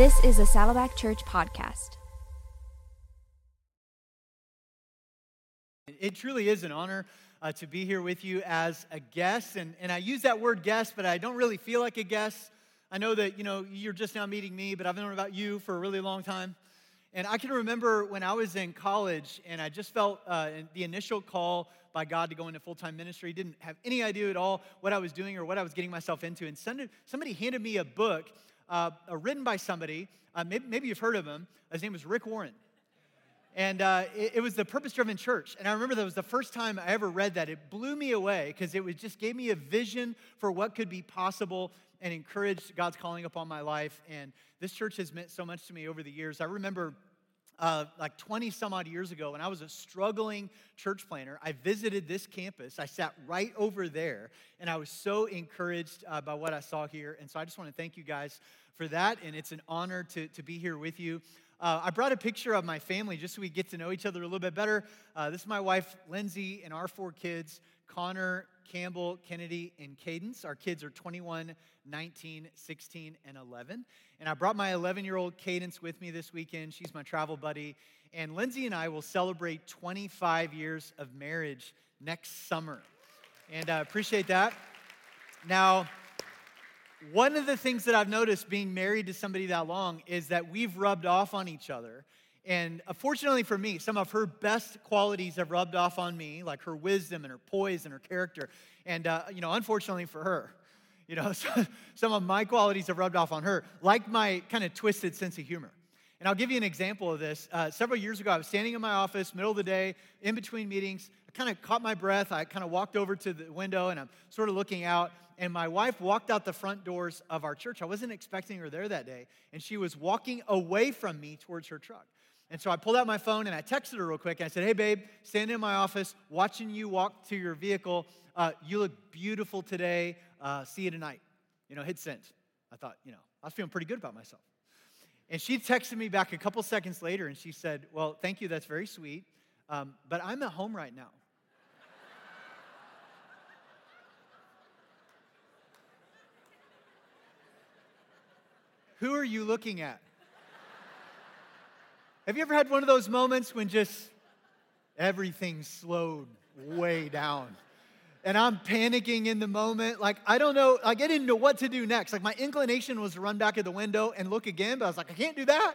This is a Saddleback Church podcast. It truly is an honor uh, to be here with you as a guest. And, and I use that word guest, but I don't really feel like a guest. I know that, you know, you're just now meeting me, but I've known about you for a really long time. And I can remember when I was in college and I just felt uh, the initial call by God to go into full time ministry. Didn't have any idea at all what I was doing or what I was getting myself into. And somebody handed me a book uh, uh, written by somebody. Uh, maybe, maybe, you've heard of him. His name was Rick Warren. And uh, it, it, was the Purpose Driven Church. And I remember that was the first time I ever read that. It blew me away because it was, just gave me a vision for what could be possible and encouraged God's calling upon my life. And this church has meant so much to me over the years. I remember uh, like 20 some odd years ago when I was a struggling church planter. I visited this campus. I sat right over there, and I was so encouraged uh, by what I saw here. And so I just want to thank you guys for that, and it's an honor to, to be here with you. Uh, I brought a picture of my family just so we get to know each other a little bit better. Uh, this is my wife, Lindsay, and our four kids Connor, Campbell, Kennedy, and Cadence. Our kids are 21, 19, 16, and 11. And I brought my 11 year old Cadence with me this weekend. She's my travel buddy. And Lindsay and I will celebrate 25 years of marriage next summer. And I appreciate that. Now, one of the things that I've noticed being married to somebody that long is that we've rubbed off on each other and uh, fortunately for me, some of her best qualities have rubbed off on me, like her wisdom and her poise and her character. And, uh, you know, unfortunately for her, you know, some of my qualities have rubbed off on her, like my kind of twisted sense of humor. And I'll give you an example of this. Uh, several years ago, I was standing in my office, middle of the day, in between meetings. I kind of caught my breath. I kind of walked over to the window and I'm sort of looking out. And my wife walked out the front doors of our church. I wasn't expecting her there that day. And she was walking away from me towards her truck. And so I pulled out my phone and I texted her real quick. And I said, Hey, babe, standing in my office, watching you walk to your vehicle. Uh, you look beautiful today. Uh, see you tonight. You know, hit send. I thought, you know, I was feeling pretty good about myself. And she texted me back a couple seconds later and she said, Well, thank you. That's very sweet. Um, but I'm at home right now. Who are you looking at? Have you ever had one of those moments when just everything slowed way down? And I'm panicking in the moment. Like, I don't know, like, I didn't know what to do next. Like, my inclination was to run back at the window and look again, but I was like, I can't do that.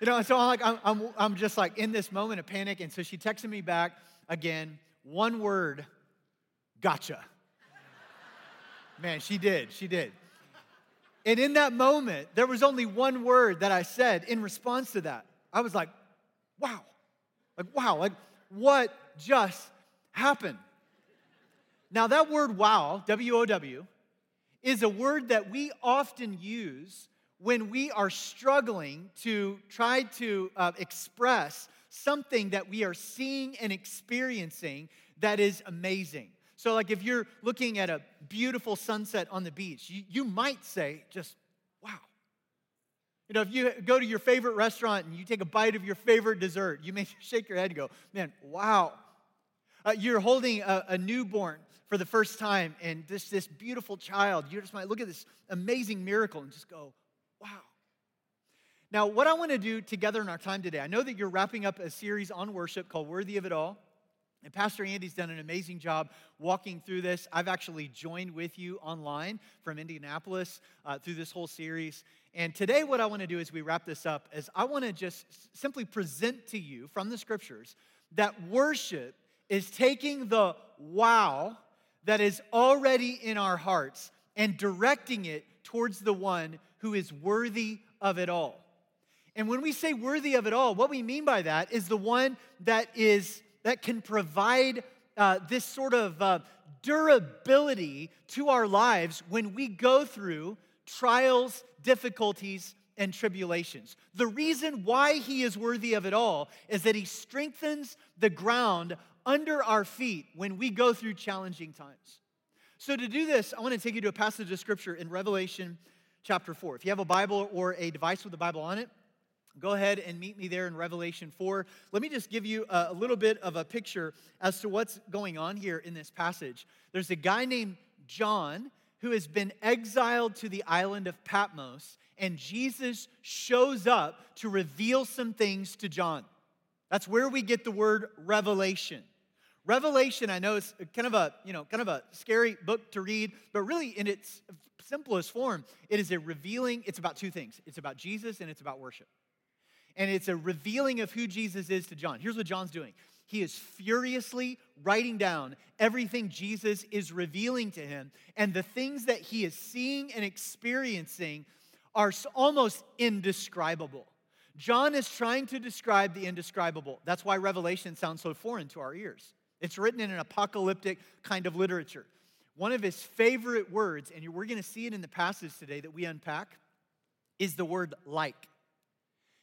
You know, and so I'm like, I'm, I'm, I'm just like in this moment of panic. And so she texted me back again, one word, gotcha. Man, she did, she did. And in that moment, there was only one word that I said in response to that. I was like, wow. Like, wow, like what just happened? Now, that word wow, W O W, is a word that we often use when we are struggling to try to uh, express something that we are seeing and experiencing that is amazing. So, like if you're looking at a beautiful sunset on the beach, you, you might say, just you know, if you go to your favorite restaurant and you take a bite of your favorite dessert, you may shake your head and go, man, wow. Uh, you're holding a, a, newborn for the first time and this, this beautiful child, you just might look at this amazing miracle and just go, wow. Now, what I want to do together in our time today, I know that you're wrapping up a series on worship called Worthy of It All. And Pastor Andy's done an amazing job walking through this. I've actually joined with you online from Indianapolis uh, through this whole series. And today, what I want to do as we wrap this up is I want to just simply present to you from the scriptures that worship is taking the wow that is already in our hearts and directing it towards the one who is worthy of it all. And when we say worthy of it all, what we mean by that is the one that is that can provide uh, this sort of uh, durability to our lives when we go through trials, difficulties, and tribulations. The reason why he is worthy of it all is that he strengthens the ground under our feet when we go through challenging times. So, to do this, I want to take you to a passage of scripture in Revelation chapter 4. If you have a Bible or a device with the Bible on it, Go ahead and meet me there in Revelation 4. Let me just give you a little bit of a picture as to what's going on here in this passage. There's a guy named John who has been exiled to the island of Patmos, and Jesus shows up to reveal some things to John. That's where we get the word revelation. Revelation, I know, is kind of a, you know, kind of a scary book to read, but really in its simplest form, it is a revealing, it's about two things. It's about Jesus and it's about worship. And it's a revealing of who Jesus is to John. Here's what John's doing. He is furiously writing down everything Jesus is revealing to him, and the things that he is seeing and experiencing are almost indescribable. John is trying to describe the indescribable. That's why Revelation sounds so foreign to our ears. It's written in an apocalyptic kind of literature. One of his favorite words, and we're going to see it in the passage today that we unpack, is the word like.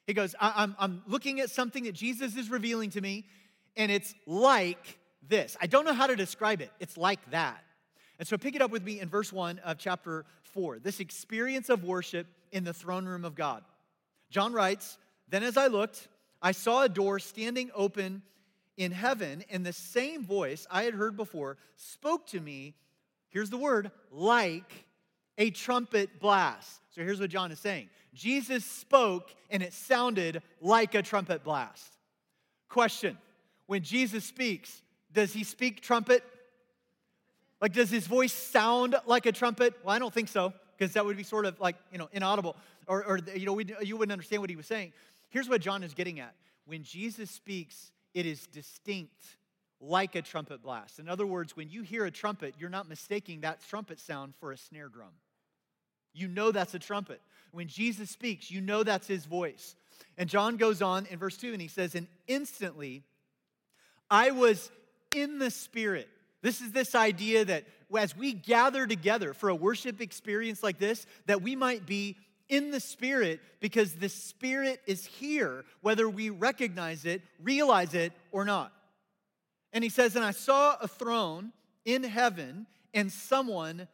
He goes, I'm, I'm looking at something that Jesus is revealing to me, and it's like this. I don't know how to describe it. It's like that. And so pick it up with me in verse 1 of chapter 4. This experience of worship in the throne room of God. John writes, Then as I looked, I saw a door standing open in heaven, and the same voice I had heard before spoke to me, here's the word, like a trumpet blast. So here's what John is saying Jesus spoke, and it sounded like a trumpet blast. Question When Jesus speaks, does he speak trumpet? Like, does his voice sound like a trumpet? Well, I don't think so, because that would be sort of like, you know, inaudible, or, or you know, you wouldn't understand what he was saying. Here's what John is getting at. When Jesus speaks, it is distinct like a trumpet blast. In other words, when you hear a trumpet, you're not mistaking that trumpet sound for a snare drum. You know that's a trumpet. When Jesus speaks, you know that's his voice. And John goes on in verse 2 and he says, And instantly I was in the Spirit. This is this idea that as we gather together for a worship experience like this, that we might be in the Spirit because the Spirit is here, whether we recognize it, realize it, or not. And he says, And I saw a throne in heaven and someone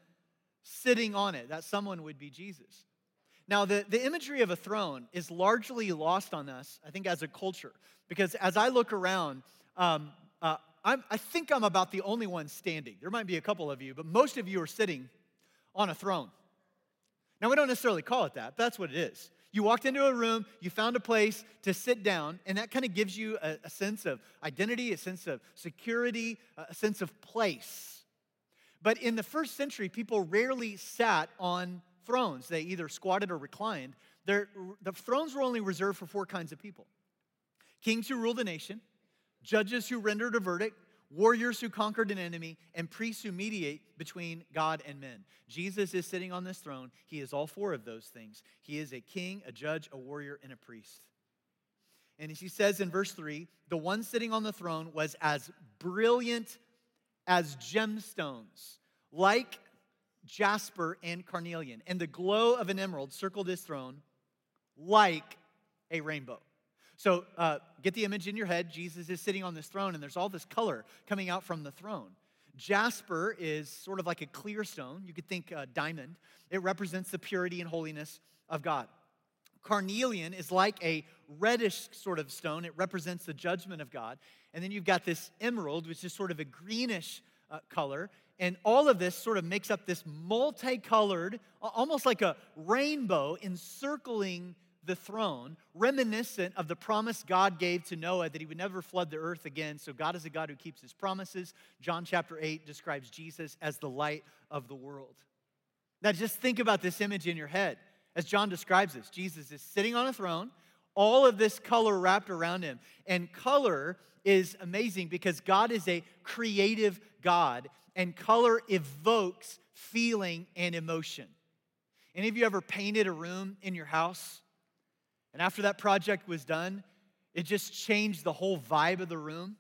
sitting on it. That someone would be Jesus. Now, the, the imagery of a throne is largely lost on us, I think, as a culture, because as I look around, um, uh, i think I'm about the only one standing. There might be a couple of you, but most of you are sitting on a throne. Now, we don't necessarily call it that, but that's what it is. You walked into a room, you found a place to sit down, and that kind of gives you a, a sense of identity, a sense of security, a sense of place. But in the first century, people rarely sat on thrones. They either squatted or reclined. The thrones were only reserved for four kinds of people kings who ruled a nation, judges who rendered a verdict, warriors who conquered an enemy, and priests who mediate between God and men. Jesus is sitting on this throne. He is all four of those things. He is a king, a judge, a warrior, and a priest. And as he says in verse 3 the one sitting on the throne was as brilliant as gemstones, like jasper and carnelian. And the glow of an emerald circled his throne like a rainbow. So uh, get the image in your head. Jesus is sitting on this throne, and there's all this color coming out from the throne. Jasper is sort of like a clear stone. You could think uh, diamond. It represents the purity and holiness of God. Carnelian is like a reddish sort of stone. It represents the judgment of God. And then you've got this emerald, which is sort of a greenish uh, color. And all of this sort of makes up this multicolored, almost like a rainbow encircling the throne, reminiscent of the promise God gave to Noah that he would never flood the earth again. So, God is a God who keeps his promises. John chapter 8 describes Jesus as the light of the world. Now, just think about this image in your head as John describes this. Jesus is sitting on a throne, all of this color wrapped around him. And color is amazing because God is a creative God, and color evokes feeling and emotion. Any of you ever painted a room in your house? And after that project was done, it just changed the whole vibe of the room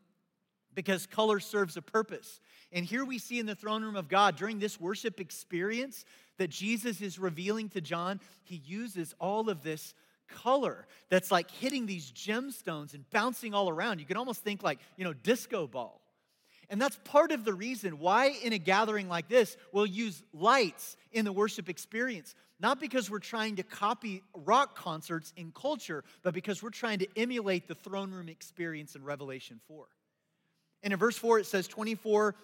because color serves a purpose. And here we see in the throne room of God during this worship experience that Jesus is revealing to John, he uses all of this color that's like hitting these gemstones and bouncing all around. You can almost think like, you know, disco ball. And that's part of the reason why, in a gathering like this, we'll use lights in the worship experience. Not because we're trying to copy rock concerts in culture, but because we're trying to emulate the throne room experience in Revelation 4. And in verse 4, it says 24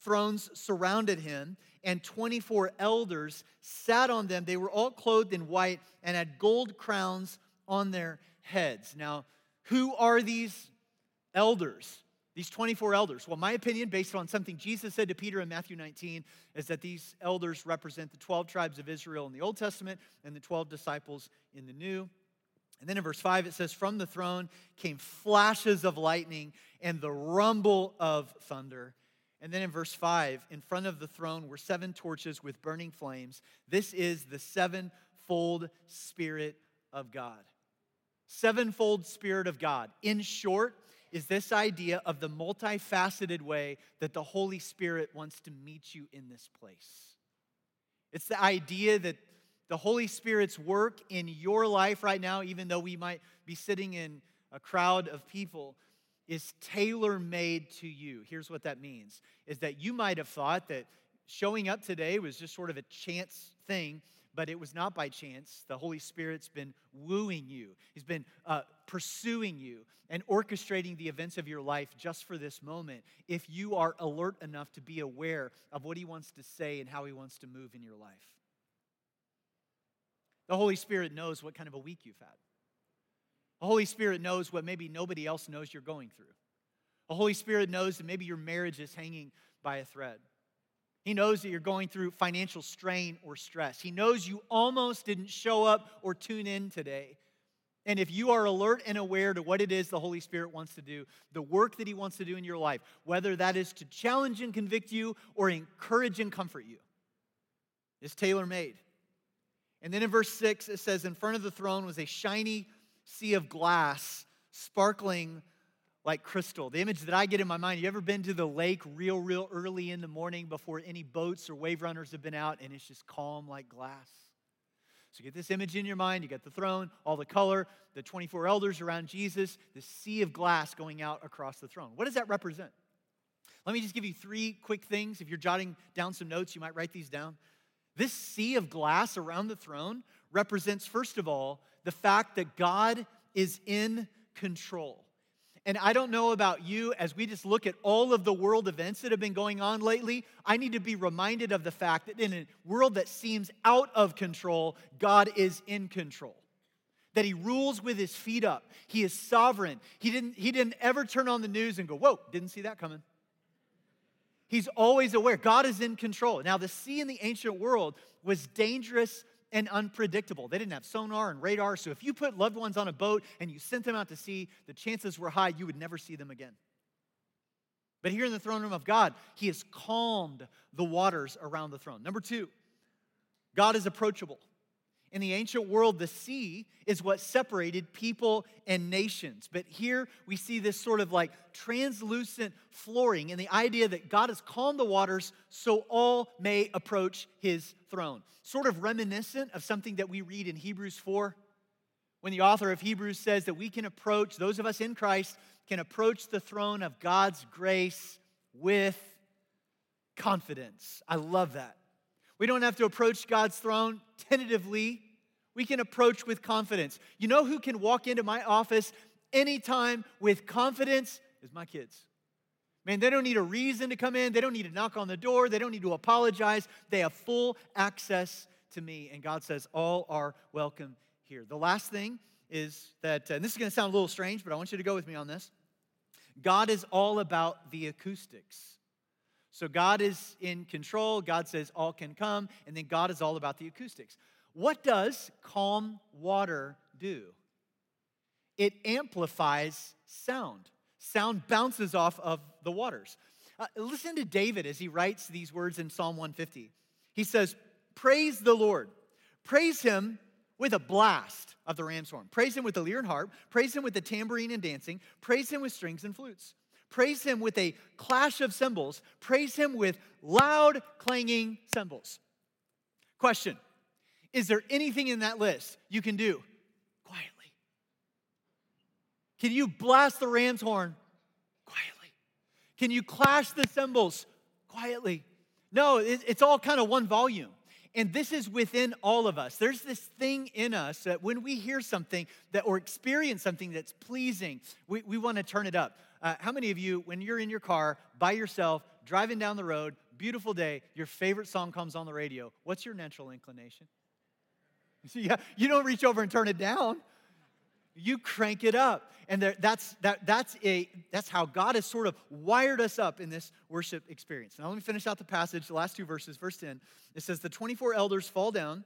thrones surrounded him, and 24 elders sat on them. They were all clothed in white and had gold crowns on their heads. Now, who are these elders? These 24 elders. Well, my opinion, based on something Jesus said to Peter in Matthew 19, is that these elders represent the 12 tribes of Israel in the Old Testament and the 12 disciples in the New. And then in verse 5, it says, From the throne came flashes of lightning and the rumble of thunder. And then in verse 5, in front of the throne were seven torches with burning flames. This is the sevenfold Spirit of God. Sevenfold Spirit of God. In short, is this idea of the multifaceted way that the Holy Spirit wants to meet you in this place. It's the idea that the Holy Spirit's work in your life right now, even though we might be sitting in a crowd of people, is tailor made to you. Here's what that means is that you might have thought that showing up today was just sort of a chance thing, but it was not by chance. The Holy Spirit's been wooing you, He's been uh, pursuing you and orchestrating the events of your life just for this moment if you are alert enough to be aware of what He wants to say and how He wants to move in your life. The Holy Spirit knows what kind of a week you've had. The Holy Spirit knows what maybe nobody else knows you're going through. The Holy Spirit knows that maybe your marriage is hanging by a thread. He knows that you're going through financial strain or stress. He knows you almost didn't show up or tune in today. And if you are alert and aware to what it is the Holy Spirit wants to do, the work that He wants to do in your life, whether that is to challenge and convict you or encourage and comfort you, is tailor made. And then in verse 6, it says, In front of the throne was a shiny sea of glass, sparkling like crystal. The image that I get in my mind, you ever been to the lake real, real early in the morning before any boats or wave runners have been out and it's just calm like glass? So get this image in your mind, you get the throne, all the color, the 24 elders around Jesus, the sea of glass going out across the throne. What does that represent? Let me just give you three quick things. If you're jotting down some notes, you might write these down. This sea of glass around the throne represents, first of all, the fact that God is in control. And I don't know about you, as we just look at all of the world events that have been going on lately, I need to be reminded of the fact that in a world that seems out of control, God is in control. That he rules with his feet up. He is sovereign. He didn't, he didn't ever turn on the news and go, Whoa, didn't see that coming. He's always aware. God is in control. Now, the sea in the ancient world was dangerous and unpredictable. They didn't have sonar and radar, so if you put loved ones on a boat and you sent them out to sea, the chances were high you would never see them again. But here in the throne room of God, He has calmed the waters around the throne. Number two, God is approachable. In the ancient world, the sea is what separated people and nations. But here we see this sort of like translucent flooring and the idea that God has calmed the waters so all may approach his throne. Sort of reminiscent of something that we read in Hebrews 4, when the author of Hebrews says that we can approach, those of us in Christ can approach the throne of God's grace with confidence. I love that. We don't have to approach God's throne tentatively. We can approach with confidence. You know who can walk into my office anytime with confidence? Is my kids. Man, they don't need a reason to come in. They don't need to knock on the door. They don't need to apologize. They have full access to me. And God says, all are welcome here. The last thing is that, and this is going to sound a little strange, but I want you to go with me on this. God is all about the acoustics. So God is in control. God says all can come. And then God is all about the acoustics. What does calm water do? It amplifies sound. Sound bounces off of the waters. Uh, listen to David as he writes these words in Psalm 150. He says, Praise the Lord. Praise him with a blast of the ram's horn. Praise him with the lyre and harp. Praise him with the tambourine and dancing. Praise him with strings and flutes. Praise him with a clash of cymbals. Praise him with loud clanging cymbals. Question Is there anything in that list you can do quietly? Can you blast the ram's horn quietly? Can you clash the cymbals quietly? No, it's all kind of one volume. And this is within all of us. There's this thing in us that when we hear something that or experience something that's pleasing, we, we want to turn it up. Uh, how many of you, when you're in your car by yourself, driving down the road, beautiful day, your favorite song comes on the radio. What's your natural inclination? Yeah, you don't reach over and turn it down. You crank it up. And there, that's, that, that's, a, that's how God has sort of wired us up in this worship experience. Now, let me finish out the passage, the last two verses. Verse 10, it says, The 24 elders fall down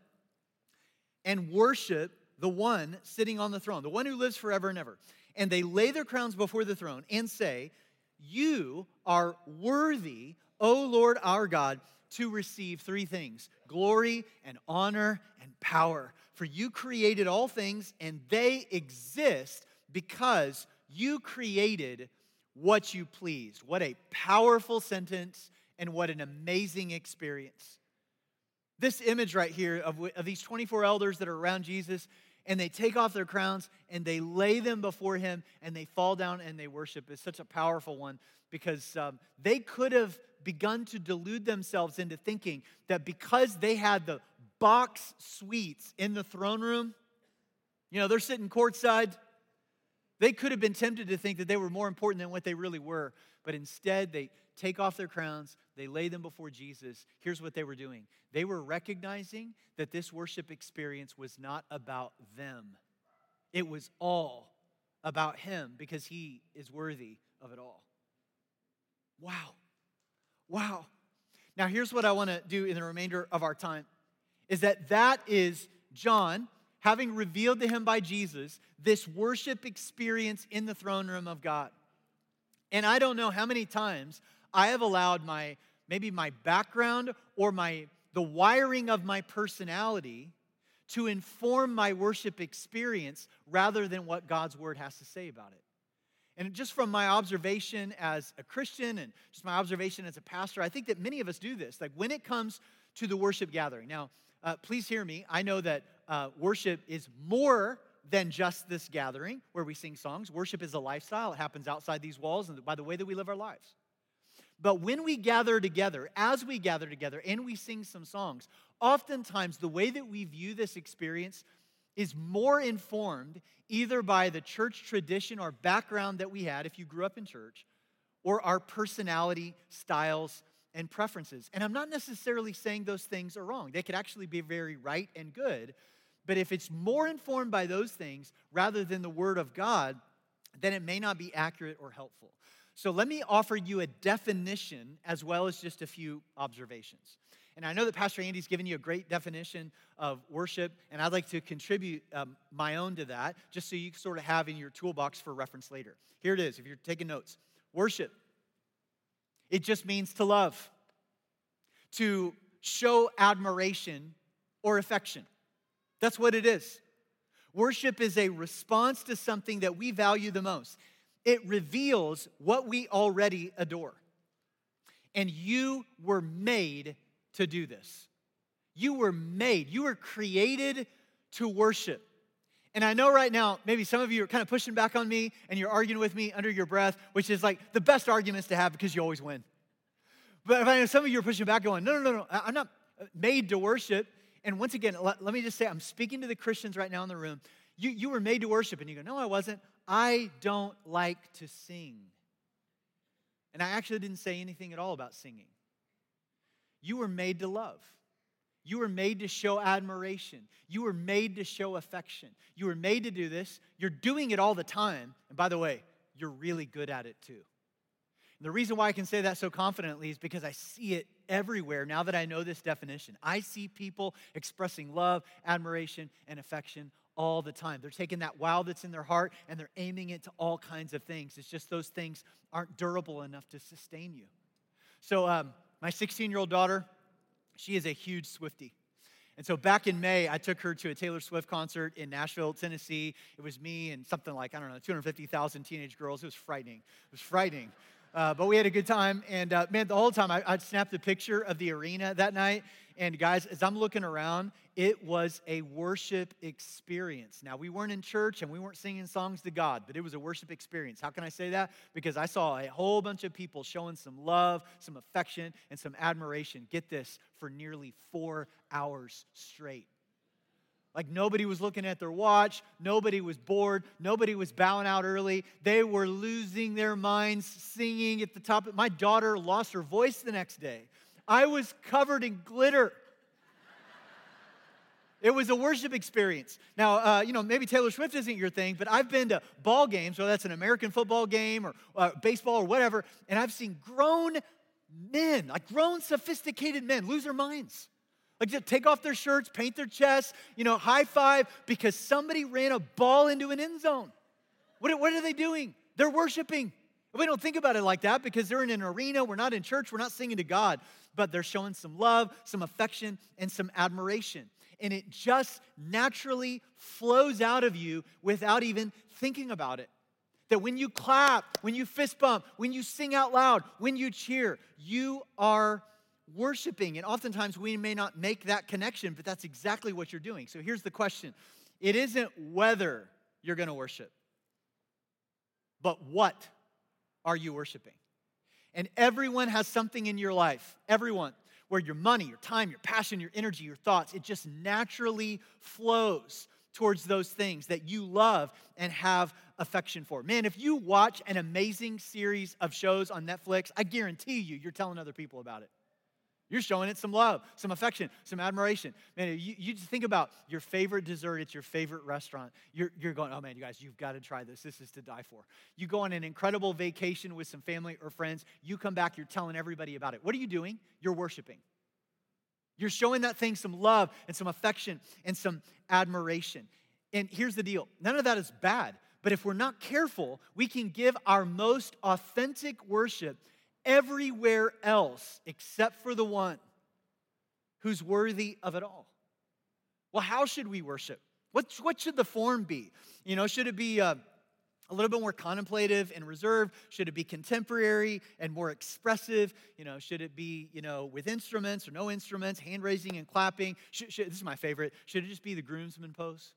and worship the one sitting on the throne, the one who lives forever and ever. And they lay their crowns before the throne and say, You are worthy, O Lord our God, to receive three things glory and honor and power. For you created all things, and they exist because you created what you pleased. What a powerful sentence, and what an amazing experience. This image right here of, of these 24 elders that are around Jesus, and they take off their crowns and they lay them before him and they fall down and they worship is such a powerful one because um, they could have begun to delude themselves into thinking that because they had the box suites in the throne room, you know, they're sitting courtside. They could have been tempted to think that they were more important than what they really were, but instead they take off their crowns, they lay them before Jesus. Here's what they were doing they were recognizing that this worship experience was not about them, it was all about Him because He is worthy of it all. Wow. Wow. Now, here's what I want to do in the remainder of our time is that that is John having revealed to him by Jesus this worship experience in the throne room of God. And I don't know how many times I have allowed my maybe my background or my the wiring of my personality to inform my worship experience rather than what God's word has to say about it. And just from my observation as a Christian and just my observation as a pastor, I think that many of us do this. Like when it comes to the worship gathering. Now, uh, please hear me. I know that uh, worship is more than just this gathering where we sing songs. Worship is a lifestyle, it happens outside these walls and by the way that we live our lives. But when we gather together, as we gather together and we sing some songs, oftentimes the way that we view this experience is more informed either by the church tradition or background that we had if you grew up in church, or our personality, styles, and preferences. And I'm not necessarily saying those things are wrong, they could actually be very right and good. But if it's more informed by those things rather than the Word of God, then it may not be accurate or helpful. So let me offer you a definition as well as just a few observations. And I know that Pastor Andy's given you a great definition of worship, and I'd like to contribute um, my own to that, just so you sort of have in your toolbox for reference later. Here it is, if you're taking notes. Worship, it just means to love, to show admiration or affection. That's what it is. Worship is a response to something that we value the most. It reveals what we already adore. And you were made to do this. You were made, you were created to worship. And I know right now, maybe some of you are kind of pushing back on me and you're arguing with me under your breath, which is like the best arguments to have because you always win. But if I know some of you are pushing back, going, no, no, no, no, I'm not uh, made to worship. And once again, let, let me just say, I'm speaking to the Christians right now in the room. You, you were made to worship. And you go, no, I wasn't. I don't like to sing. And I actually didn't say anything at all about singing. You were made to love. You were made to show admiration. You were made to show affection. You were made to do this. You're doing it all the time. And by the way, you're really good at it too. And the reason why I can say that so confidently is because I see it everywhere now that I know this definition. I see people expressing love, admiration, and affection all the time. They're taking that wow that's in their heart and they're aiming it to all kinds of things. It's just those things aren't durable enough to sustain you. So, um, my 16 year old daughter, she is a huge Swiftie. And so back in May, I took her to a Taylor Swift concert in Nashville, Tennessee. It was me and something like, I don't know, 250,000 teenage girls. It was frightening. It was frightening. Uh, but we had a good time. And uh, man, the whole time I, I'd snapped a picture of the arena that night. And guys, as I'm looking around, it was a worship experience. Now, we weren't in church and we weren't singing songs to God, but it was a worship experience. How can I say that? Because I saw a whole bunch of people showing some love, some affection, and some admiration. Get this, for nearly four hours straight. Like nobody was looking at their watch, nobody was bored, nobody was bowing out early. They were losing their minds singing at the top. My daughter lost her voice the next day. I was covered in glitter. It was a worship experience. Now, uh, you know, maybe Taylor Swift isn't your thing, but I've been to ball games, whether that's an American football game or uh, baseball or whatever, and I've seen grown men, like grown, sophisticated men, lose their minds. Like just take off their shirts, paint their chests, you know, high five because somebody ran a ball into an end zone. What, what are they doing? They're worshiping. We don't think about it like that because they're in an arena. We're not in church. We're not singing to God, but they're showing some love, some affection, and some admiration. And it just naturally flows out of you without even thinking about it. That when you clap, when you fist bump, when you sing out loud, when you cheer, you are worshiping. And oftentimes we may not make that connection, but that's exactly what you're doing. So here's the question it isn't whether you're going to worship, but what are you worshiping? And everyone has something in your life, everyone, where your money, your time, your passion, your energy, your thoughts, it just naturally flows towards those things that you love and have affection for. Man, if you watch an amazing series of shows on Netflix, I guarantee you, you're telling other people about it. You're showing it some love, some affection, some admiration. Man, you, you just think about your favorite dessert at your favorite restaurant. You're, you're going, oh man, you guys, you've got to try this. This is to die for. You go on an incredible vacation with some family or friends. You come back, you're telling everybody about it. What are you doing? You're worshiping. You're showing that thing some love and some affection and some admiration. And here's the deal none of that is bad. But if we're not careful, we can give our most authentic worship everywhere else except for the one who's worthy of it all. Well, how should we worship? What, what should the form be? You know, should it be uh, a little bit more contemplative and reserved? Should it be contemporary and more expressive? You know, should it be, you know, with instruments or no instruments, hand raising and clapping? Should, should, this is my favorite. Should it just be the groomsman pose?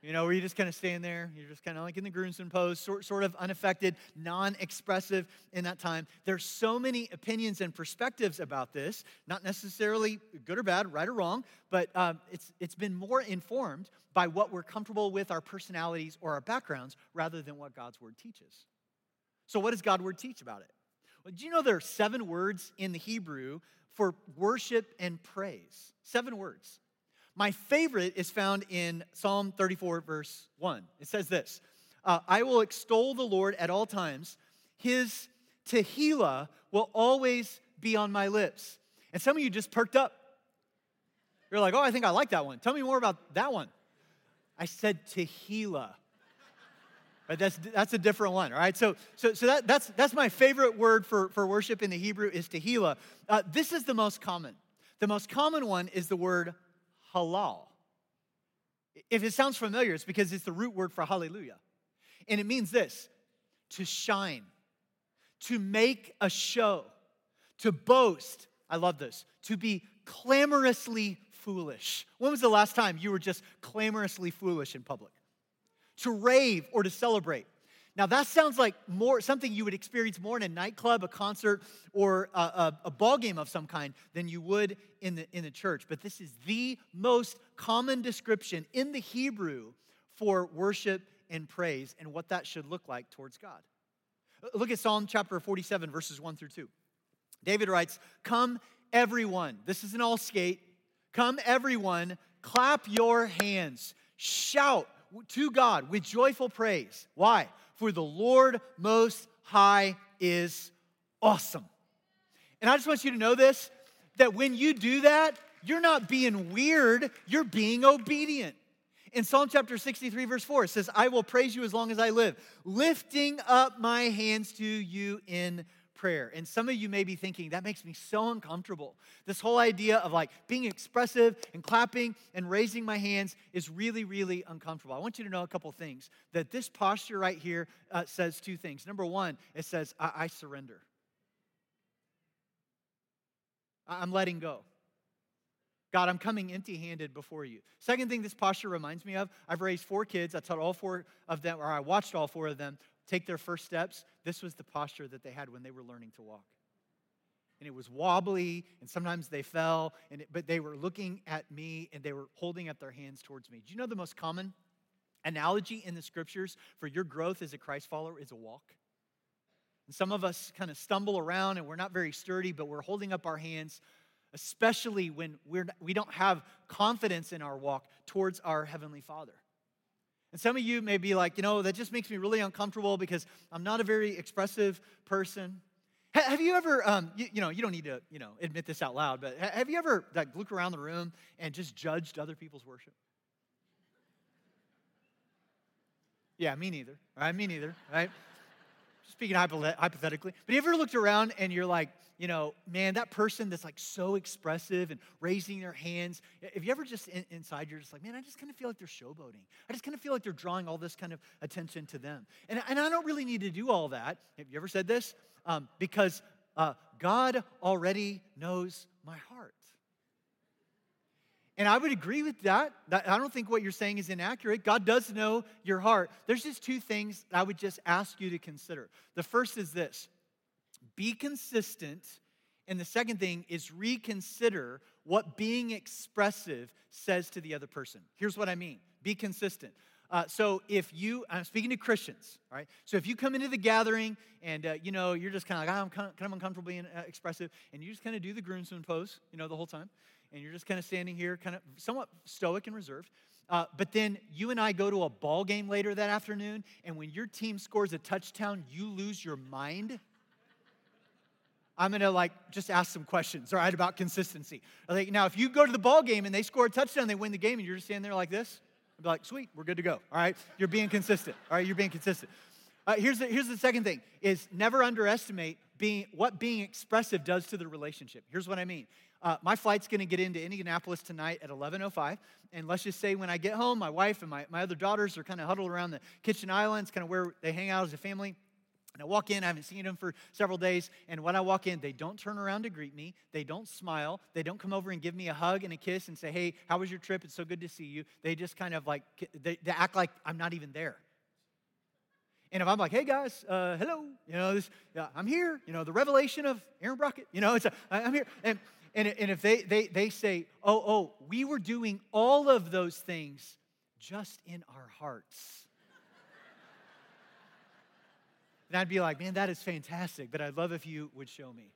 You know, where you just kind of stand there, you're just kind of like in the groomsman pose, sort, sort of unaffected, non expressive in that time. There's so many opinions and perspectives about this, not necessarily good or bad, right or wrong, but um, it's, it's been more informed by what we're comfortable with, our personalities or our backgrounds, rather than what God's word teaches. So, what does God's word teach about it? Well, do you know there are seven words in the Hebrew for worship and praise? Seven words. My favorite is found in Psalm 34, verse 1. It says this uh, I will extol the Lord at all times, his Tehillah will always be on my lips. And some of you just perked up. You're like, oh, I think I like that one. Tell me more about that one. I said Tehillah. But that's, that's a different one, all right? So, so, so that, that's, that's my favorite word for, for worship in the Hebrew is Tehillah. Uh, this is the most common. The most common one is the word halal. If it sounds familiar, it's because it's the root word for hallelujah. And it means this to shine, to make a show, to boast. I love this. To be clamorously foolish. When was the last time you were just clamorously foolish in public? To rave or to celebrate. Now, that sounds like more something you would experience more in a nightclub, a concert, or a, a, a, ball game of some kind than you would in the, in the church. But this is the most common description in the Hebrew for worship and praise and what that should look like towards God. Look at Psalm chapter 47, verses 1 through 2. David writes, Come, everyone. This is an all skate. Come, everyone. Clap your hands. Shout to God with joyful praise. Why? For the Lord Most High is awesome. And I just want you to know this that when you do that, you're not being weird, you're being obedient. In Psalm chapter 63, verse 4, it says, I will praise you as long as I live, lifting up my hands to you in prayer. And some of you may be thinking, that makes me so uncomfortable. This whole idea of like being expressive and clapping and raising my hands is really, really uncomfortable. I want you to know a couple things. That this posture right here uh, says two things. Number one, it says, I, I surrender, I'm letting go. God, I'm coming empty handed before you. Second thing this posture reminds me of I've raised four kids. I taught all four of them, or I watched all four of them take their first steps, this was the posture that they had when they were learning to walk. and it was wobbly, and sometimes they fell, and it, but they were looking at me and they were holding up their hands towards me. Do you know the most common analogy in the scriptures for your growth as a Christ follower is a walk? And some of us kind of stumble around and we're not very sturdy, but we're holding up our hands, especially when we're, we don't have confidence in our walk towards our Heavenly Father. And some of you may be like, you know, that just makes me really uncomfortable because I'm not a very expressive person. Have you ever, um, you, you, know, you don't need to, you know, admit this out loud, but have you ever like looked around the room and just judged other people's worship? Yeah, me neither. Right? Me neither. Right? Speaking hypothetically, but you ever looked around and you're like, you know, man, that person that's like so expressive and raising their hands. If you ever just in, inside, you're just like, man, I just kind of feel like they're showboating. I just kind of feel like they're drawing all this kind of attention to them. And, and I don't really need to do all that. Have you ever said this? Um, because uh, God already knows my heart. And I would agree with that. I don't think what you're saying is inaccurate. God does know your heart. There's just two things I would just ask you to consider. The first is this be consistent. And the second thing is reconsider what being expressive says to the other person. Here's what I mean be consistent. Uh, so if you, I'm speaking to Christians, right? So if you come into the gathering and uh, you know you're just kind of like, I'm kind of uncomfortable being uh, expressive, and you just kind of do the groomsman pose, you know, the whole time, and you're just kind of standing here, kind of somewhat stoic and reserved. Uh, but then you and I go to a ball game later that afternoon, and when your team scores a touchdown, you lose your mind. I'm gonna like just ask some questions, all right, about consistency. Like, now, if you go to the ball game and they score a touchdown, they win the game, and you're just standing there like this, I'd be like, sweet, we're good to go. All right, you're being consistent. All right, you're being consistent. Uh, here's the here's the second thing: is never underestimate being what being expressive does to the relationship. Here's what I mean. Uh, my flight's going to get into Indianapolis tonight at 11:05, and let's just say when I get home, my wife and my, my other daughters are kind of huddled around the kitchen islands, kind of where they hang out as a family. And I walk in, I haven't seen them for several days, and when I walk in, they don't turn around to greet me. They don't smile. They don't come over and give me a hug and a kiss and say, hey, how was your trip? It's so good to see you. They just kind of like, they, they act like I'm not even there. And if I'm like, hey guys, uh, hello, you know, this, I'm here, you know, the revelation of Aaron Brockett, you know, it's a, I'm here. And, and, and if they, they, they say, oh, oh, we were doing all of those things just in our hearts and I'd be like, man, that is fantastic, but I'd love if you would show me.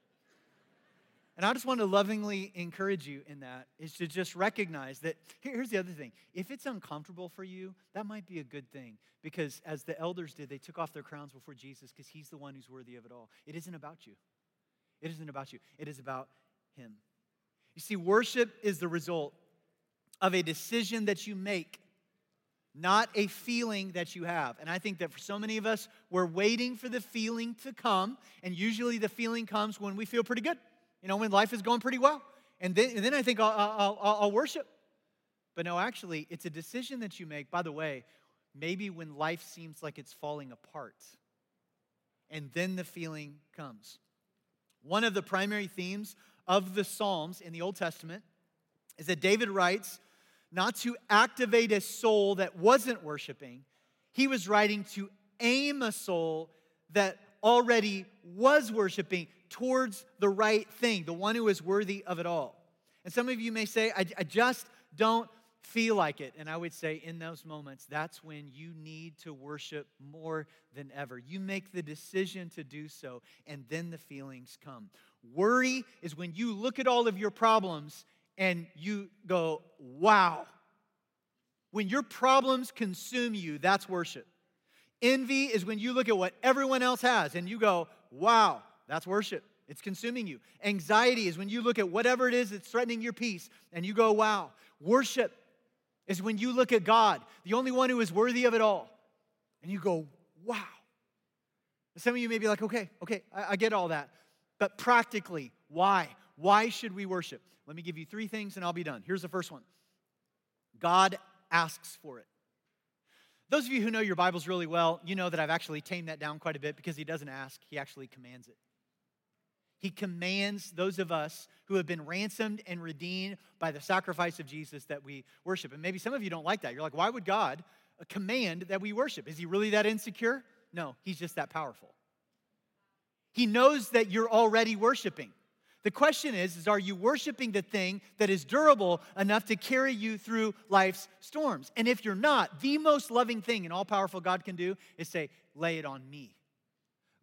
And I just want to lovingly encourage you in that is to just recognize that here's the other thing. If it's uncomfortable for you, that might be a good thing because as the elders did, they took off their crowns before Jesus because he's the one who's worthy of it all. It isn't about you. It isn't about you. It is about him. You see, worship is the result of a decision that you make not a feeling that you have. And I think that for so many of us, we're waiting for the feeling to come. And usually the feeling comes when we feel pretty good, you know, when life is going pretty well. And then, and then I think I'll, I'll, I'll, I'll worship. But no, actually, it's a decision that you make, by the way, maybe when life seems like it's falling apart. And then the feeling comes. One of the primary themes of the Psalms in the Old Testament is that David writes not to activate a soul that wasn't worshiping. He was writing to aim a soul that already was worshiping towards the right thing, the one who is worthy of it all. And some of you may say, I, I just don't feel like it. And I would say, in those moments, that's when you need to worship more than ever. You make the decision to do so, and then the feelings come. Worry is when you look at all of your problems and you go, wow. When your problems consume you, that's worship. Envy is when you look at what everyone else has and you go, wow, that's worship. It's consuming you. Anxiety is when you look at whatever it is that's threatening your peace and you go, wow. Worship is when you look at God, the only one who is worthy of it all, and you go, wow. Some of you may be like, okay, okay, I, I get all that. But practically, why? Why should we worship? Let me give you three things and I'll be done. Here's the first one God asks for it. Those of you who know your Bibles really well, you know that I've actually tamed that down quite a bit because he doesn't ask, he actually commands it. He commands those of us who have been ransomed and redeemed by the sacrifice of Jesus that we worship. And maybe some of you don't like that. You're like, why would God command that we worship? Is he really that insecure? No, he's just that powerful. He knows that you're already worshiping. The question is, is are you worshiping the thing that is durable enough to carry you through life's storms? And if you're not, the most loving thing an all-powerful God can do is say, lay it on me.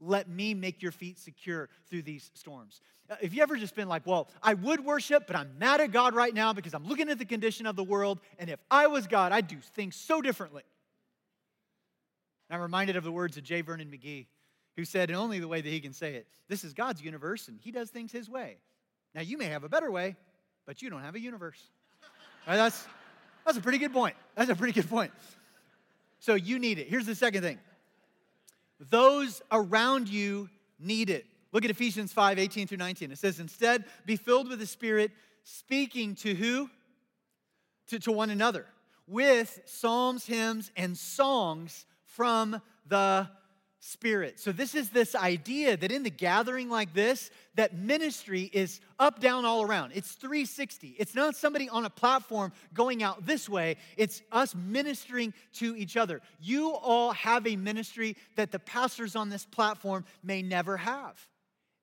Let me make your feet secure through these storms. Uh, if you ever just been like, well, I would worship, but I'm mad at God right now because I'm looking at the condition of the world, and if I was God, I'd do things so differently. I'm reminded of the words of J. Vernon McGee who said, in only the way that he can say it, this is God's universe and he does things his way. Now, you may have a better way, but you don't have a universe. Right, that's, that's a pretty good point. That's a pretty good point. So you need it. Here's the second thing those around you need it. Look at Ephesians 5 18 through 19. It says, Instead, be filled with the Spirit, speaking to who? To, to one another, with psalms, hymns, and songs from the spirit. So this is this idea that in the gathering like this, that ministry is up, down, all around. It's 360. It's not somebody on a platform going out this way. It's us ministering to each other. You all have a ministry that the pastors on this platform may never have.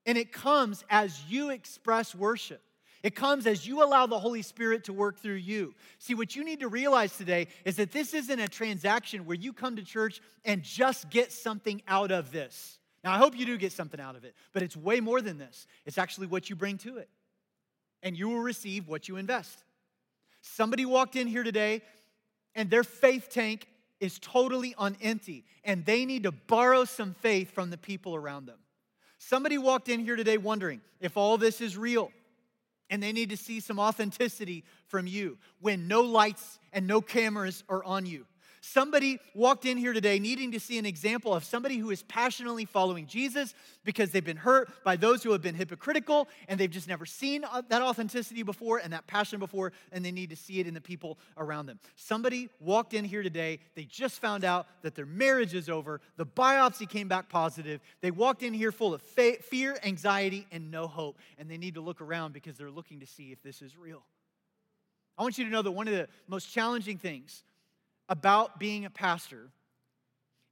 And it comes as you express worship. It comes as you allow the Holy Spirit to work through you. See, what you need to realize today is that this isn't a transaction where you come to church and just get something out of this. Now, I hope you do get something out of it, but it's way more than this. It's actually what you bring to it. And you will receive what you invest. Somebody walked in here today and their faith tank is totally on empty, and they need to borrow some faith from the people around them. Somebody walked in here today wondering if all this is real and they need to see some authenticity from you when no lights and no cameras are on you. Somebody walked in here today needing to see an example of somebody who is passionately following Jesus because they've been hurt by those who have been hypocritical and they've just never seen that authenticity before and that passion before, and they need to see it in the people around them. Somebody walked in here today, they just found out that their marriage is over, the biopsy came back positive. They walked in here full of fear, anxiety, and no hope, and they need to look around because they're looking to see if this is real. I want you to know that one of the most challenging things about being a pastor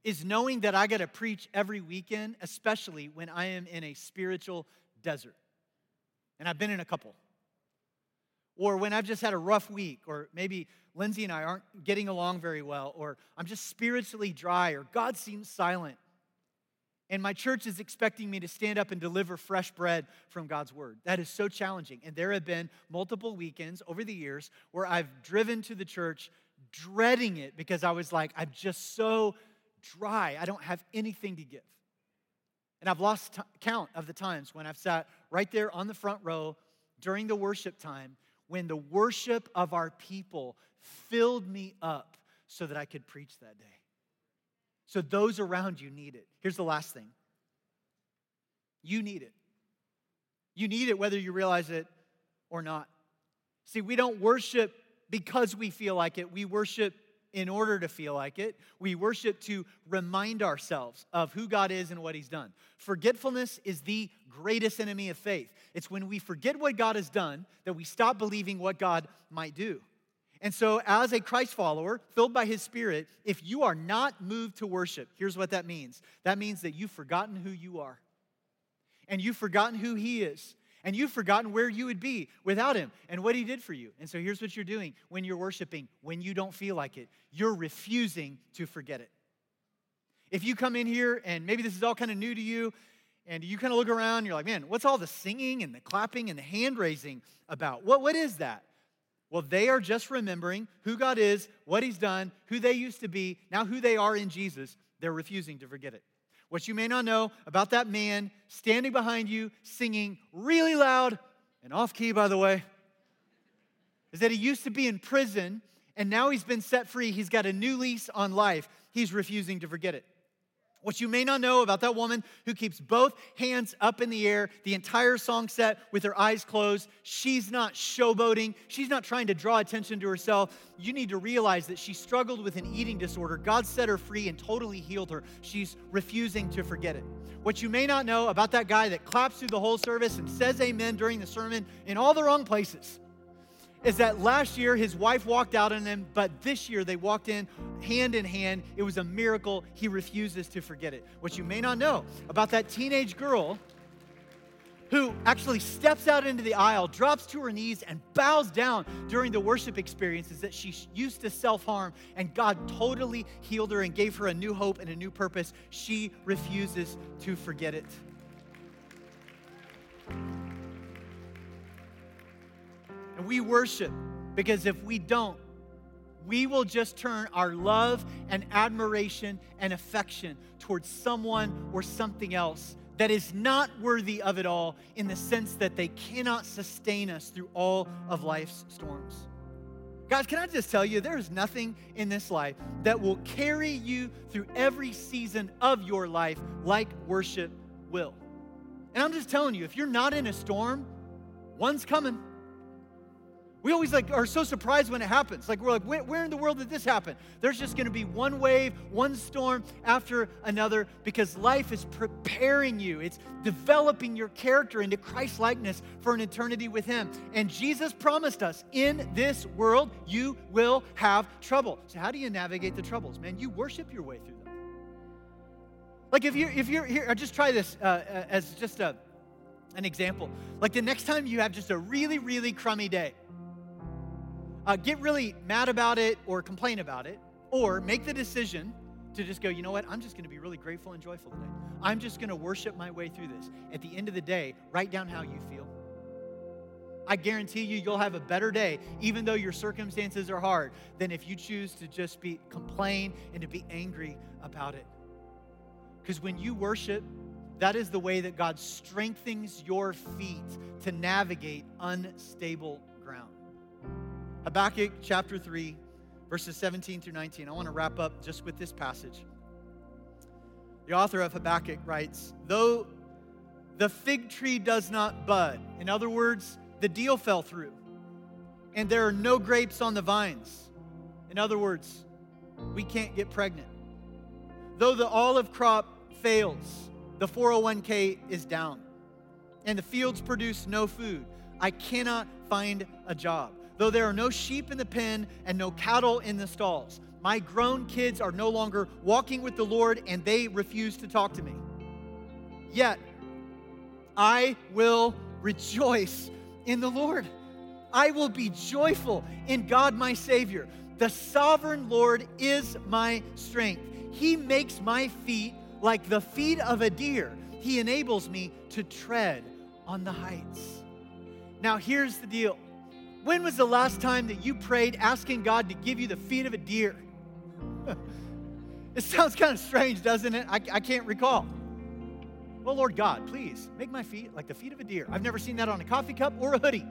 is knowing that I got to preach every weekend, especially when I am in a spiritual desert. And I've been in a couple. Or when I've just had a rough week, or maybe Lindsay and I aren't getting along very well, or I'm just spiritually dry, or God seems silent. And my church is expecting me to stand up and deliver fresh bread from God's word. That is so challenging. And there have been multiple weekends over the years where I've driven to the church dreading it because I was like, I'm just so dry. I don't have anything to give. And I've lost t- count of the times when I've sat right there on the front row during the worship time when the worship of our people filled me up so that I could preach that day. So those around you need it. Here's the last thing you need it. You need it whether you realize it or not. See, we don't worship because we feel like it. We worship in order to feel like it. We worship to remind ourselves of who God is and what He's done. Forgetfulness is the greatest enemy of faith. It's when we forget what God has done that we stop believing what God might do. And so, as a Christ follower, filled by His Spirit, if you are not moved to worship, here's what that means that means that you've forgotten who you are, and you've forgotten who He is, and you've forgotten where you would be without him and what he did for you. And so here's what you're doing when you're worshiping, when you don't feel like it, you're refusing to forget it. If you come in here and maybe this is all kind of new to you, and you kind of look around, and you're like, man, what's all the singing and the clapping and the hand raising about? What, what is that? Well, they are just remembering who God is, what He's done, who they used to be, now who they are in Jesus. They're refusing to forget it. What you may not know about that man standing behind you singing really loud and off key, by the way, is that he used to be in prison and now he's been set free. He's got a new lease on life. He's refusing to forget it. What you may not know about that woman who keeps both hands up in the air the entire song set with her eyes closed, she's not showboating. She's not trying to draw attention to herself. You need to realize that she struggled with an eating disorder. God set her free and totally healed her. She's refusing to forget it. What you may not know about that guy that claps through the whole service and says amen during the sermon in all the wrong places is that last year his wife walked out on him, but this year they walked in hand in hand. It was a miracle. He refuses to forget it. What you may not know about that teenage girl who actually steps out into the aisle, drops to her knees, and bows down during the worship experiences that she used to self harm, and God totally healed her and gave her a new hope and a new purpose. She refuses to forget it. And we worship because if we don't, we will just turn our love and admiration and affection towards someone or something else that is not worthy of it all in the sense that they cannot sustain us through all of life's storms. Guys, can I just tell you, there is nothing in this life that will carry you through every season of your life like worship will. And I'm just telling you, if you're not in a storm, one's coming. We always like are so surprised when it happens. Like we're like, where, where in the world did this happen? There's just going to be one wave, one storm after another because life is preparing you. It's developing your character into Christ likeness for an eternity with Him. And Jesus promised us, in this world you will have trouble. So how do you navigate the troubles, man? You worship your way through them. Like if you if you're here, I just try this uh, uh, as just a an example. Like the next time you have just a really really crummy day uh, get really mad about it or complain about it, or make the decision to just go, you know what, I'm just going to be really grateful and joyful today. I'm just going to worship my way through this. At the end of the day, write down how you feel. I guarantee you, you'll have a better day, even though your circumstances are hard, than if you choose to just be complain and to be angry about it. Because when you worship, that is the way that God strengthens your feet to navigate unstable ground. Habakkuk chapter 3, verses 17 through 19. I want to wrap up just with this passage. The author of Habakkuk writes, Though the fig tree does not bud, in other words, the deal fell through, and there are no grapes on the vines. In other words, we can't get pregnant. Though the olive crop fails, the 401k is down, and the fields produce no food. I cannot find a job though there are no sheep in the pen and no cattle in the stalls. My grown kids are no longer walking with the Lord and they refuse to talk to me. Yet, I will rejoice in the Lord. I will be joyful in God my Savior. The sovereign Lord is my strength. He makes my feet like the feet of a deer. He enables me to tread on the heights. Now, here's the deal when was the last time that you prayed asking God to give you the feet of a deer? it sounds kind of strange, doesn't it? I, I can't recall. Well, Lord God, please make my feet like the feet of a deer. I've never seen that on a coffee cup or a hoodie.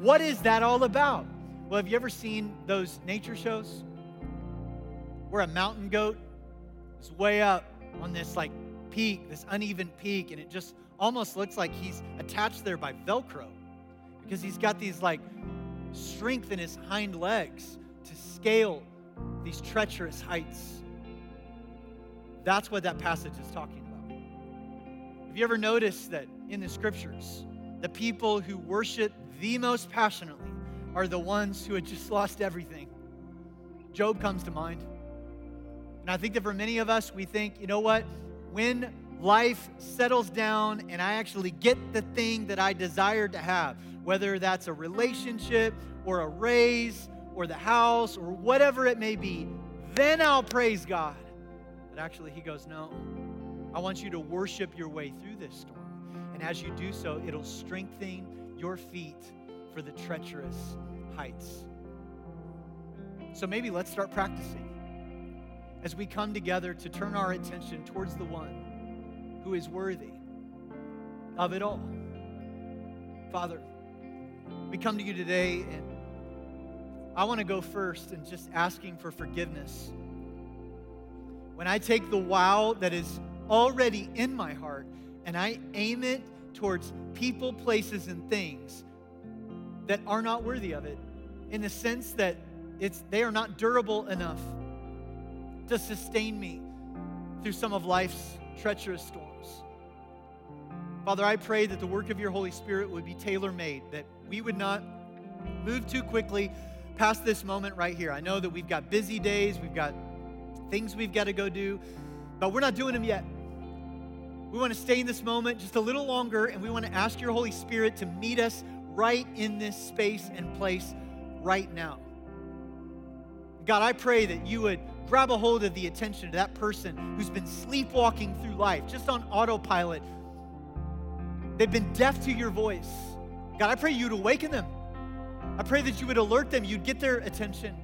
What is that all about? Well, have you ever seen those nature shows where a mountain goat is way up on this like peak, this uneven peak, and it just almost looks like he's attached there by Velcro? Because he's got these like strength in his hind legs to scale these treacherous heights. That's what that passage is talking about. Have you ever noticed that in the scriptures, the people who worship the most passionately are the ones who had just lost everything? Job comes to mind. And I think that for many of us, we think, you know what? When life settles down and I actually get the thing that I desired to have, whether that's a relationship or a raise or the house or whatever it may be, then I'll praise God. But actually, he goes, No, I want you to worship your way through this storm. And as you do so, it'll strengthen your feet for the treacherous heights. So maybe let's start practicing as we come together to turn our attention towards the one who is worthy of it all. Father, we come to you today, and I want to go first and just asking for forgiveness. When I take the wow that is already in my heart and I aim it towards people, places, and things that are not worthy of it, in the sense that it's, they are not durable enough to sustain me through some of life's treacherous storms. Father, I pray that the work of your Holy Spirit would be tailor made, that we would not move too quickly past this moment right here. I know that we've got busy days, we've got things we've got to go do, but we're not doing them yet. We want to stay in this moment just a little longer, and we want to ask your Holy Spirit to meet us right in this space and place right now. God, I pray that you would grab a hold of the attention of that person who's been sleepwalking through life, just on autopilot. They've been deaf to your voice. God, I pray you'd awaken them. I pray that you would alert them, you'd get their attention.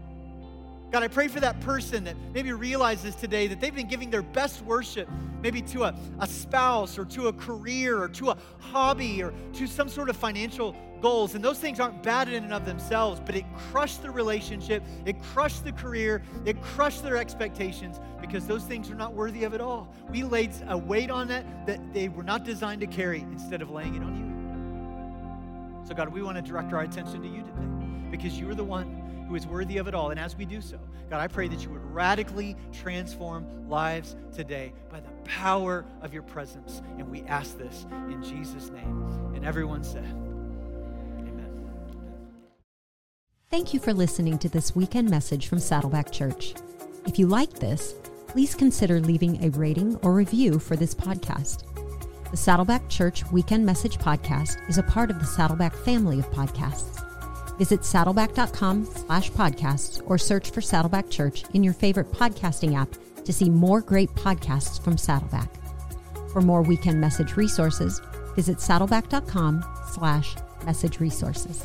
God, I pray for that person that maybe realizes today that they've been giving their best worship, maybe to a, a spouse or to a career or to a hobby or to some sort of financial goals. And those things aren't bad in and of themselves, but it crushed the relationship, it crushed the career, it crushed their expectations because those things are not worthy of it all. We laid a weight on that that they were not designed to carry instead of laying it on you. So, God, we want to direct our attention to you today because you are the one who is worthy of it all. And as we do so, God, I pray that you would radically transform lives today by the power of your presence. And we ask this in Jesus' name. And everyone said, Amen. Thank you for listening to this weekend message from Saddleback Church. If you like this, please consider leaving a rating or review for this podcast. The Saddleback Church Weekend Message Podcast is a part of the Saddleback family of podcasts. Visit saddleback.com slash podcasts or search for Saddleback Church in your favorite podcasting app to see more great podcasts from Saddleback. For more weekend message resources, visit saddleback.com slash message resources.